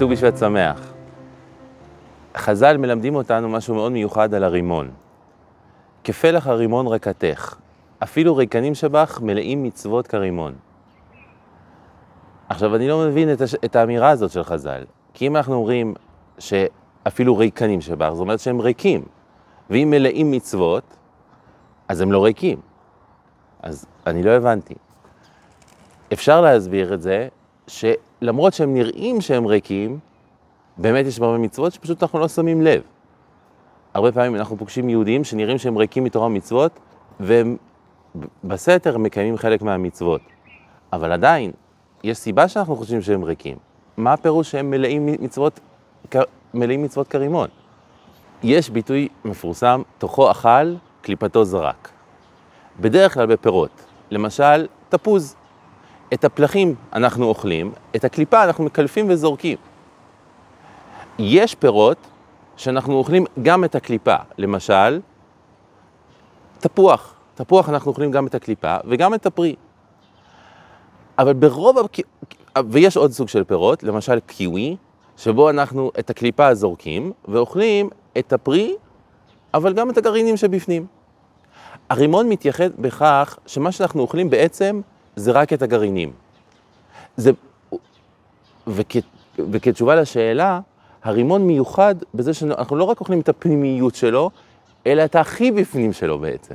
ט"ו בשבט שמח. חז"ל מלמדים אותנו משהו מאוד מיוחד על הרימון. כפלח הרימון רקתך, אפילו ריקנים שבך מלאים מצוות כרימון. עכשיו, אני לא מבין את, הש... את האמירה הזאת של חז"ל, כי אם אנחנו אומרים שאפילו ריקנים שבך, זאת אומרת שהם ריקים, ואם מלאים מצוות, אז הם לא ריקים. אז אני לא הבנתי. אפשר להסביר את זה שלמרות שהם נראים שהם ריקים, באמת יש הרבה מצוות שפשוט אנחנו לא שמים לב. הרבה פעמים אנחנו פוגשים יהודים שנראים שהם ריקים מתורה ומצוות, והם בסתר מקיימים חלק מהמצוות. אבל עדיין, יש סיבה שאנחנו חושבים שהם ריקים. מה הפירוש שהם מלאים מצוות, מלאים מצוות כרימון? יש ביטוי מפורסם, תוכו אכל, קליפתו זרק. בדרך כלל בפירות, למשל, תפוז. את הפלחים אנחנו אוכלים, את הקליפה אנחנו מקלפים וזורקים. יש פירות שאנחנו אוכלים גם את הקליפה, למשל, תפוח. תפוח אנחנו אוכלים גם את הקליפה וגם את הפרי. אבל ברוב, ויש עוד סוג של פירות, למשל קיווי, שבו אנחנו את הקליפה זורקים ואוכלים את הפרי, אבל גם את הגרעינים שבפנים. הרימון מתייחד בכך שמה שאנחנו אוכלים בעצם זה רק את הגרעינים. זה, וכ, וכתשובה לשאלה, הרימון מיוחד בזה שאנחנו לא רק אוכלים את הפנימיות שלו, אלא את הכי בפנים שלו בעצם,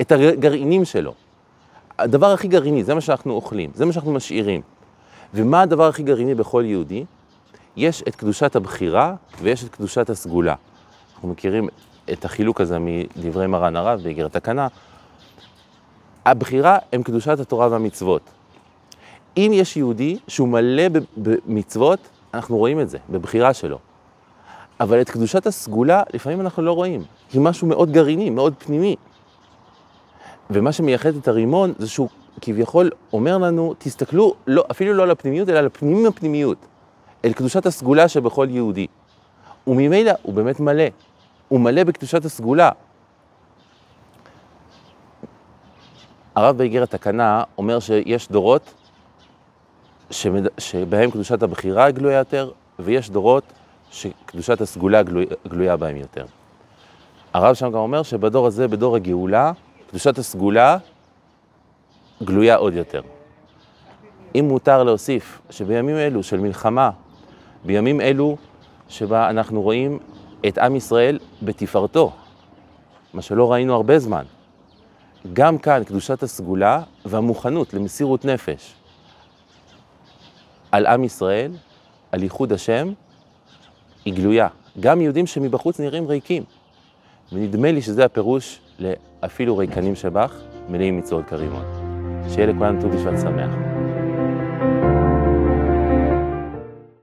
את הגרעינים שלו. הדבר הכי גרעיני, זה מה שאנחנו אוכלים, זה מה שאנחנו משאירים. ומה הדבר הכי גרעיני בכל יהודי? יש את קדושת הבחירה ויש את קדושת הסגולה. אנחנו מכירים את החילוק הזה מדברי מרן הרב באיגרת תקנה. הבחירה הם קדושת התורה והמצוות. אם יש יהודי שהוא מלא במצוות, אנחנו רואים את זה, בבחירה שלו. אבל את קדושת הסגולה, לפעמים אנחנו לא רואים. היא משהו מאוד גרעיני, מאוד פנימי. ומה שמייחד את הרימון זה שהוא כביכול אומר לנו, תסתכלו לא, אפילו לא על הפנימיות, אלא על הפנימים הפנימיות, אל קדושת הסגולה שבכל יהודי. וממילא הוא באמת מלא, הוא מלא בקדושת הסגולה. הרב באיגרת תקנה אומר שיש דורות שמד... שבהם קדושת הבחירה גלויה יותר, ויש דורות שקדושת הסגולה גלויה, גלויה בהם יותר. הרב שם גם אומר שבדור הזה, בדור הגאולה, קדושת הסגולה גלויה עוד יותר. אם מותר להוסיף שבימים אלו של מלחמה, בימים אלו שבה אנחנו רואים את עם ישראל בתפארתו, מה שלא ראינו הרבה זמן, גם כאן קדושת הסגולה והמוכנות למסירות נפש על עם ישראל, על ייחוד השם, היא גלויה. גם יהודים שמבחוץ נראים ריקים. ונדמה לי שזה הפירוש לאפילו ריקנים שבך, מלאים מצוות כרימון. שיהיה לכולנו ט"ו בשבט שמח.